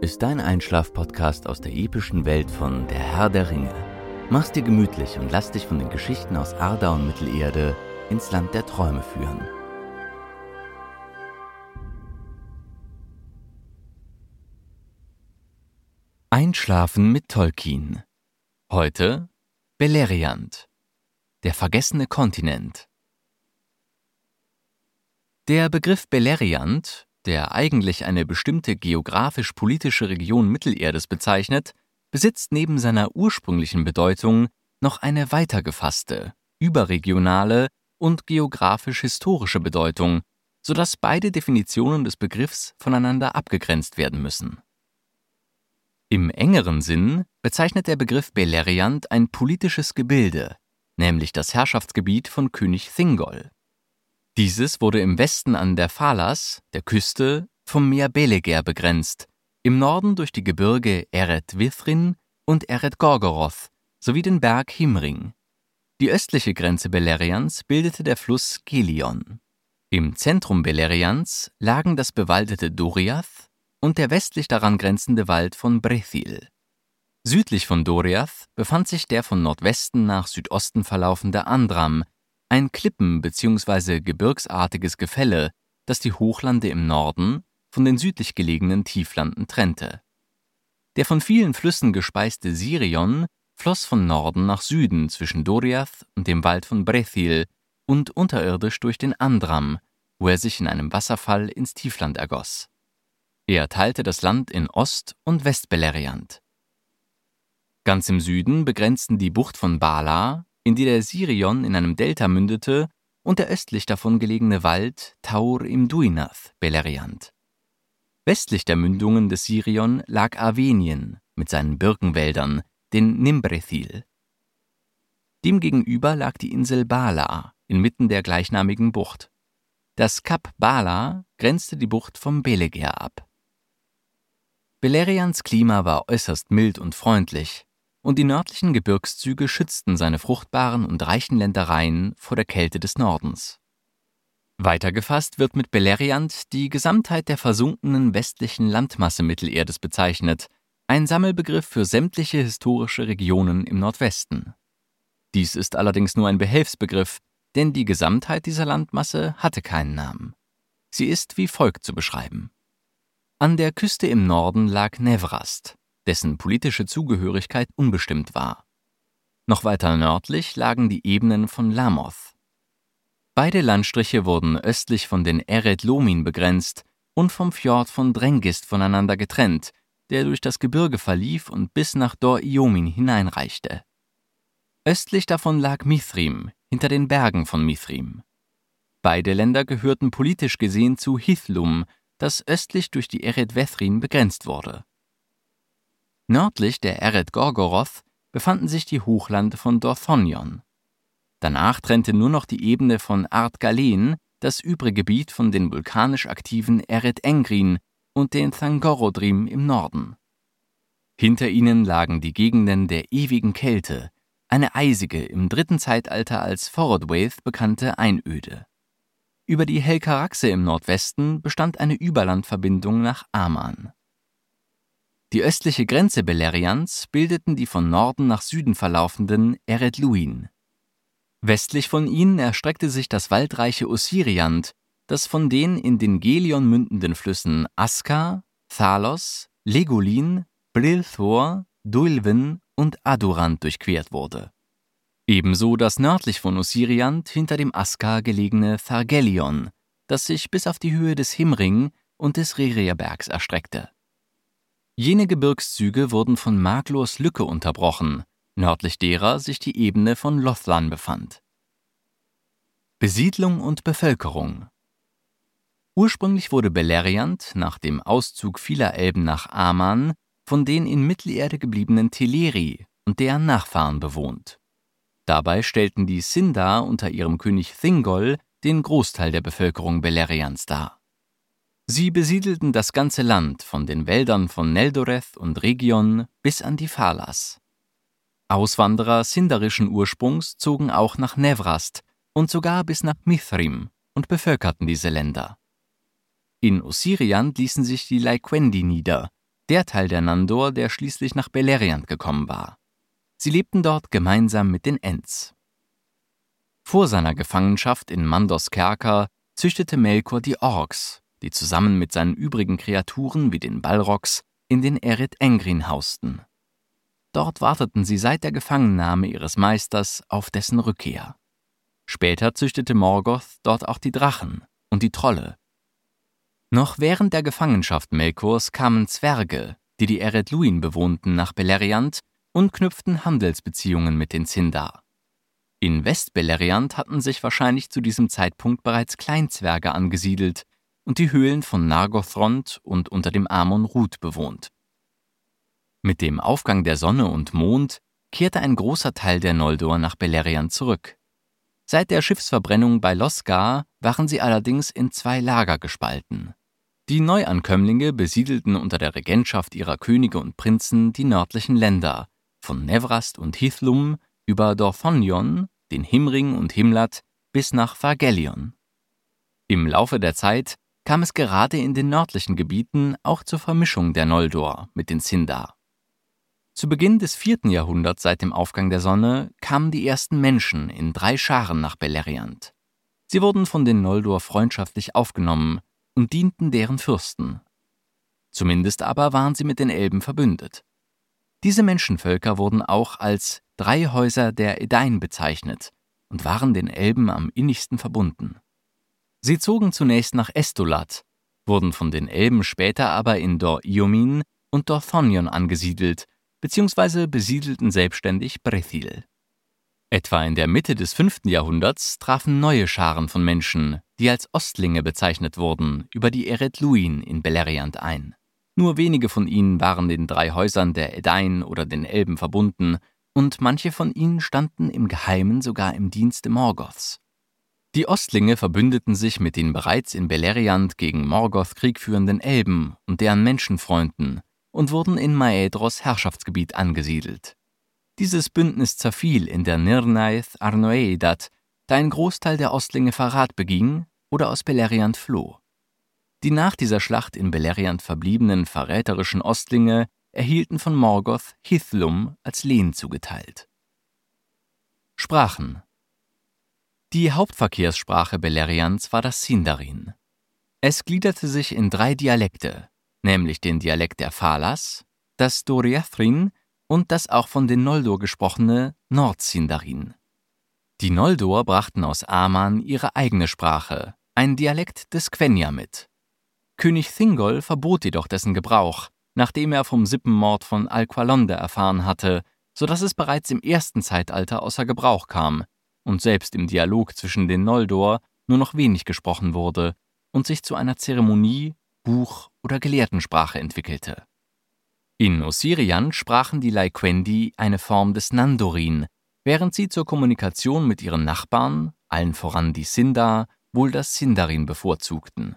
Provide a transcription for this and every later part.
ist dein Einschlaf-Podcast aus der epischen Welt von Der Herr der Ringe. Mach's dir gemütlich und lass dich von den Geschichten aus Arda und Mittelerde ins Land der Träume führen. Einschlafen mit Tolkien. Heute Beleriand. Der vergessene Kontinent. Der Begriff Beleriand der eigentlich eine bestimmte geografisch-politische Region Mittelerdes bezeichnet, besitzt neben seiner ursprünglichen Bedeutung noch eine weiter gefasste, überregionale und geografisch-historische Bedeutung, sodass beide Definitionen des Begriffs voneinander abgegrenzt werden müssen. Im engeren Sinn bezeichnet der Begriff Beleriand ein politisches Gebilde, nämlich das Herrschaftsgebiet von König Thingol. Dieses wurde im Westen an der Phalas, der Küste, vom Meer Beleger begrenzt, im Norden durch die Gebirge Eret Vithrin und Eret Gorgoroth sowie den Berg Himring. Die östliche Grenze Beleriands bildete der Fluss Gelion. Im Zentrum Beleriands lagen das bewaldete Doriath und der westlich daran grenzende Wald von Brethil. Südlich von Doriath befand sich der von Nordwesten nach Südosten verlaufende Andram, ein Klippen- bzw. gebirgsartiges Gefälle, das die Hochlande im Norden von den südlich gelegenen Tieflanden trennte. Der von vielen Flüssen gespeiste Sirion floss von Norden nach Süden zwischen Doriath und dem Wald von Brethil und unterirdisch durch den Andram, wo er sich in einem Wasserfall ins Tiefland ergoss. Er teilte das Land in Ost- und Westbeleriand. Ganz im Süden begrenzten die Bucht von Bala in die der Sirion in einem Delta mündete, und der östlich davon gelegene Wald Taur im Duinath, Beleriand. Westlich der Mündungen des Sirion lag Arvenien mit seinen Birkenwäldern, den Nimbrethil. Demgegenüber lag die Insel Bala inmitten der gleichnamigen Bucht. Das Kap Bala grenzte die Bucht vom Beleger ab. Beleriands Klima war äußerst mild und freundlich, und die nördlichen Gebirgszüge schützten seine fruchtbaren und reichen Ländereien vor der Kälte des Nordens. Weiter gefasst wird mit Beleriand die Gesamtheit der versunkenen westlichen Landmasse Mittelerdes bezeichnet, ein Sammelbegriff für sämtliche historische Regionen im Nordwesten. Dies ist allerdings nur ein Behelfsbegriff, denn die Gesamtheit dieser Landmasse hatte keinen Namen. Sie ist wie folgt zu beschreiben. An der Küste im Norden lag Nevrast, dessen politische Zugehörigkeit unbestimmt war. Noch weiter nördlich lagen die Ebenen von Lamoth. Beide Landstriche wurden östlich von den Eret Lomin begrenzt und vom Fjord von Drengist voneinander getrennt, der durch das Gebirge verlief und bis nach Dor Iomin hineinreichte. Östlich davon lag Mithrim, hinter den Bergen von Mithrim. Beide Länder gehörten politisch gesehen zu Hithlum, das östlich durch die Eret Vethrin begrenzt wurde. Nördlich der Eret Gorgoroth befanden sich die Hochlande von Dorthonion. Danach trennte nur noch die Ebene von Art Galen das übrige Gebiet von den vulkanisch aktiven Eret Engrin und den Thangorodrim im Norden. Hinter ihnen lagen die Gegenden der ewigen Kälte, eine eisige, im dritten Zeitalter als Forodwaith bekannte Einöde. Über die Helkaraxe im Nordwesten bestand eine Überlandverbindung nach Aman. Die östliche Grenze Beleriands bildeten die von Norden nach Süden verlaufenden Eredluin. Westlich von ihnen erstreckte sich das waldreiche Ossiriand, das von den in den Gelion mündenden Flüssen Aska, Thalos, Legolin, Brilthor, Duilven und Adurand durchquert wurde. Ebenso das nördlich von Ossiriand hinter dem Aska gelegene Thargelion, das sich bis auf die Höhe des Himring und des Rerierbergs erstreckte. Jene Gebirgszüge wurden von Maglors Lücke unterbrochen, nördlich derer sich die Ebene von Lothlan befand. Besiedlung und Bevölkerung Ursprünglich wurde Beleriand nach dem Auszug vieler Elben nach Aman von den in Mittelerde gebliebenen Teleri und deren Nachfahren bewohnt. Dabei stellten die Sindar unter ihrem König Thingol den Großteil der Bevölkerung Beleriands dar. Sie besiedelten das ganze Land von den Wäldern von Neldoreth und Region bis an die Falas. Auswanderer sindarischen Ursprungs zogen auch nach Nevrast und sogar bis nach Mithrim und bevölkerten diese Länder. In Ossiriand ließen sich die Laikwendi nieder, der Teil der Nandor, der schließlich nach Beleriand gekommen war. Sie lebten dort gemeinsam mit den Ents. Vor seiner Gefangenschaft in Mandos Kerker züchtete Melkor die Orks, die zusammen mit seinen übrigen Kreaturen wie den Balrogs in den Erit Engrin hausten. Dort warteten sie seit der Gefangennahme ihres Meisters auf dessen Rückkehr. Später züchtete Morgoth dort auch die Drachen und die Trolle. Noch während der Gefangenschaft Melkors kamen Zwerge, die die Eret Luin bewohnten, nach Beleriand und knüpften Handelsbeziehungen mit den Sindar. In Westbeleriand hatten sich wahrscheinlich zu diesem Zeitpunkt bereits Kleinzwerge angesiedelt und die Höhlen von Nargothrond und unter dem Amon Rut bewohnt. Mit dem Aufgang der Sonne und Mond kehrte ein großer Teil der Noldor nach Beleriand zurück. Seit der Schiffsverbrennung bei Losgar waren sie allerdings in zwei Lager gespalten. Die Neuankömmlinge besiedelten unter der Regentschaft ihrer Könige und Prinzen die nördlichen Länder, von Nevrast und Hithlum über Dorthonion, den Himring und Himlat bis nach Fargellion. Im Laufe der Zeit kam es gerade in den nördlichen Gebieten auch zur Vermischung der Noldor mit den Sindar. Zu Beginn des vierten Jahrhunderts seit dem Aufgang der Sonne kamen die ersten Menschen in drei Scharen nach Beleriand. Sie wurden von den Noldor freundschaftlich aufgenommen und dienten deren Fürsten. Zumindest aber waren sie mit den Elben verbündet. Diese Menschenvölker wurden auch als drei Häuser der Edain bezeichnet und waren den Elben am innigsten verbunden. Sie zogen zunächst nach Estolat, wurden von den Elben später aber in Dor Iomin und Dorthonion angesiedelt bzw. besiedelten selbstständig Brethil. Etwa in der Mitte des 5. Jahrhunderts trafen neue Scharen von Menschen, die als Ostlinge bezeichnet wurden, über die Eret Luin in Beleriand ein. Nur wenige von ihnen waren den drei Häusern der Edain oder den Elben verbunden, und manche von ihnen standen im Geheimen sogar im Dienste Morgoths. Die Ostlinge verbündeten sich mit den bereits in Beleriand gegen Morgoth kriegführenden Elben und deren Menschenfreunden und wurden in Maedros Herrschaftsgebiet angesiedelt. Dieses Bündnis zerfiel in der Nirnaeth Arnoeidat, da ein Großteil der Ostlinge Verrat beging oder aus Beleriand floh. Die nach dieser Schlacht in Beleriand verbliebenen verräterischen Ostlinge erhielten von Morgoth Hithlum als Lehen zugeteilt. Sprachen Die Hauptverkehrssprache Beleriands war das Sindarin. Es gliederte sich in drei Dialekte, nämlich den Dialekt der Falas, das Doriathrin und das auch von den Noldor gesprochene Nordsindarin. Die Noldor brachten aus Aman ihre eigene Sprache, ein Dialekt des Quenya mit. König Thingol verbot jedoch dessen Gebrauch, nachdem er vom Sippenmord von Alqualonde erfahren hatte, so dass es bereits im ersten Zeitalter außer Gebrauch kam und selbst im Dialog zwischen den Noldor nur noch wenig gesprochen wurde und sich zu einer Zeremonie Buch- oder Gelehrtensprache entwickelte. In Ossirian sprachen die Laikwendi eine Form des Nandorin, während sie zur Kommunikation mit ihren Nachbarn, allen voran die Sindar, wohl das Sindarin bevorzugten.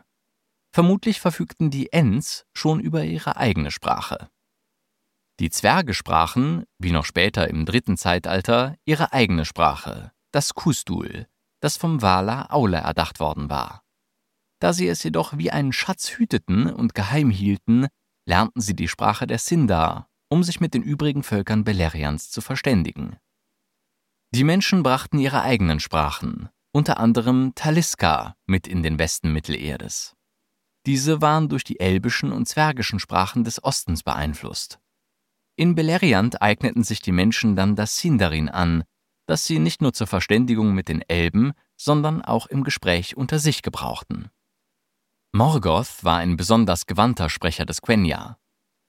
Vermutlich verfügten die Ents schon über ihre eigene Sprache. Die Zwerge sprachen, wie noch später im dritten Zeitalter, ihre eigene Sprache, das Kustul, das vom Wala Aule erdacht worden war. Da sie es jedoch wie einen Schatz hüteten und geheim hielten, lernten sie die Sprache der Sindar, um sich mit den übrigen Völkern Beleriands zu verständigen. Die Menschen brachten ihre eigenen Sprachen, unter anderem Taliska, mit in den Westen Mittelerdes. Diese waren durch die elbischen und zwergischen Sprachen des Ostens beeinflusst. In Beleriand eigneten sich die Menschen dann das Sindarin an, das sie nicht nur zur Verständigung mit den Elben, sondern auch im Gespräch unter sich gebrauchten. Morgoth war ein besonders gewandter Sprecher des Quenya.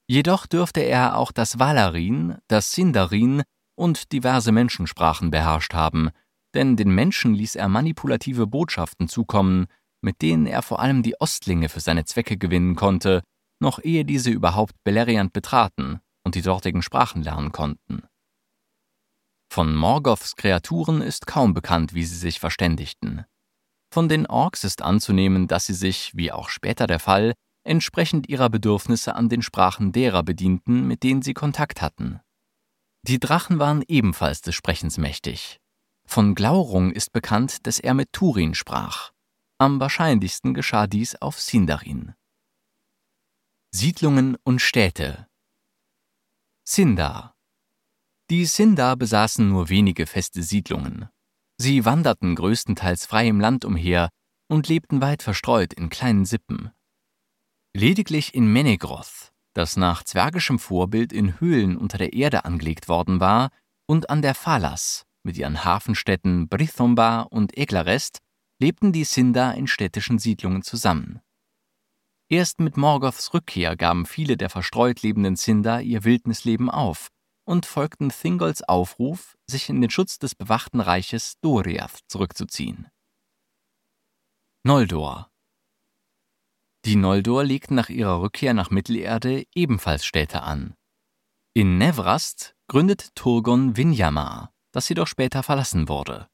Jedoch dürfte er auch das Valarin, das Sindarin und diverse Menschensprachen beherrscht haben, denn den Menschen ließ er manipulative Botschaften zukommen, mit denen er vor allem die Ostlinge für seine Zwecke gewinnen konnte noch ehe diese überhaupt Beleriand betraten und die dortigen Sprachen lernen konnten. Von Morgoths Kreaturen ist kaum bekannt, wie sie sich verständigten. Von den Orks ist anzunehmen, dass sie sich, wie auch später der Fall, entsprechend ihrer Bedürfnisse an den Sprachen derer bedienten, mit denen sie Kontakt hatten. Die Drachen waren ebenfalls des Sprechens mächtig. Von Glaurung ist bekannt, dass er mit Turin sprach. Am wahrscheinlichsten geschah dies auf Sindarin. Siedlungen und Städte Sindar Die Sindar besaßen nur wenige feste Siedlungen. Sie wanderten größtenteils frei im Land umher und lebten weit verstreut in kleinen Sippen. Lediglich in Menegroth, das nach zwergischem Vorbild in Höhlen unter der Erde angelegt worden war, und an der Phalas mit ihren Hafenstädten Brithomba und Eglarest lebten die Sindar in städtischen Siedlungen zusammen. Erst mit Morgoths Rückkehr gaben viele der verstreut lebenden Sindar ihr Wildnisleben auf und folgten Thingolls Aufruf, sich in den Schutz des bewachten Reiches Doriath zurückzuziehen. Noldor Die Noldor legten nach ihrer Rückkehr nach Mittelerde ebenfalls Städte an. In Nevrast gründete Turgon Vinyamar, das jedoch später verlassen wurde.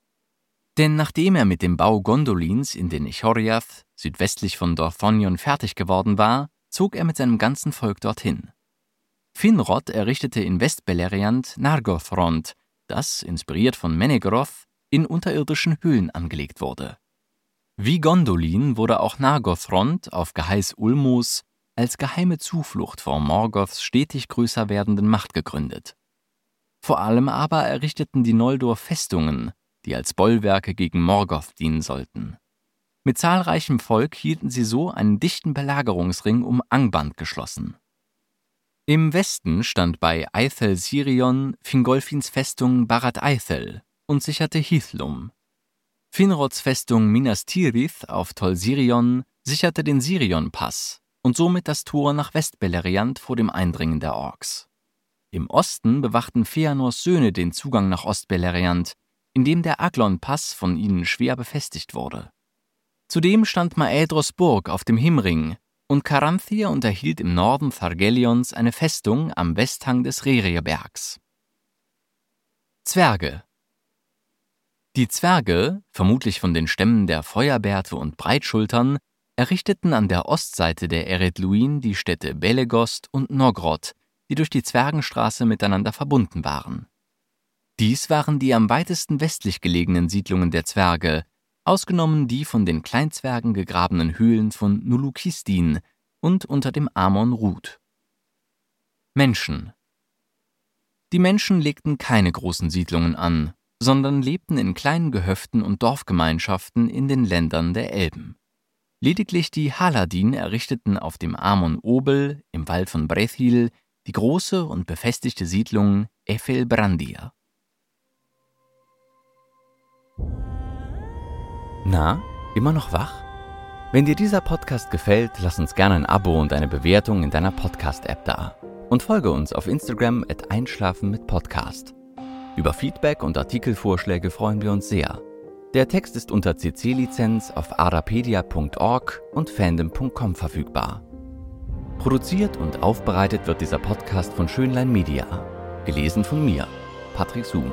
Denn nachdem er mit dem Bau Gondolins in den Echoriath südwestlich von Dorthonion fertig geworden war, zog er mit seinem ganzen Volk dorthin. Finrod errichtete in Westbeleriand Nargothrond, das, inspiriert von Menegroth, in unterirdischen Höhlen angelegt wurde. Wie Gondolin wurde auch Nargothrond auf Geheiß Ulmos als geheime Zuflucht vor Morgoths stetig größer werdenden Macht gegründet. Vor allem aber errichteten die Noldor Festungen, die als Bollwerke gegen Morgoth dienen sollten. Mit zahlreichem Volk hielten sie so einen dichten Belagerungsring um Angband geschlossen. Im Westen stand bei Eithel Sirion Fingolfins Festung Barat Eithel und sicherte Hithlum. Finrods Festung Minas Tirith auf Tol Sirion sicherte den Sirion-Pass und somit das Tor nach Westbeleriand vor dem Eindringen der Orks. Im Osten bewachten Feanors Söhne den Zugang nach Ostbeleriand, indem der Aglon-Pass von ihnen schwer befestigt wurde. Zudem stand Maedros Burg auf dem Himring, und Caranthir unterhielt im Norden Thargelions eine Festung am Westhang des Rerierbergs. Zwerge Die Zwerge, vermutlich von den Stämmen der Feuerbärte und Breitschultern, errichteten an der Ostseite der Eretluin die Städte Belegost und Nogrod, die durch die Zwergenstraße miteinander verbunden waren. Dies waren die am weitesten westlich gelegenen Siedlungen der Zwerge, ausgenommen die von den Kleinzwergen gegrabenen Höhlen von Nulukistin und unter dem Amon Rud. Menschen Die Menschen legten keine großen Siedlungen an, sondern lebten in kleinen Gehöften und Dorfgemeinschaften in den Ländern der Elben. Lediglich die Haladin errichteten auf dem Amon Obel im Wald von Brethil die große und befestigte Siedlung Efel Na, immer noch wach? Wenn dir dieser Podcast gefällt, lass uns gerne ein Abo und eine Bewertung in deiner Podcast-App da. Und folge uns auf Instagram at Einschlafen mit Podcast. Über Feedback und Artikelvorschläge freuen wir uns sehr. Der Text ist unter CC-Lizenz auf arapedia.org und fandom.com verfügbar. Produziert und aufbereitet wird dieser Podcast von Schönlein Media. Gelesen von mir, Patrick Zoom.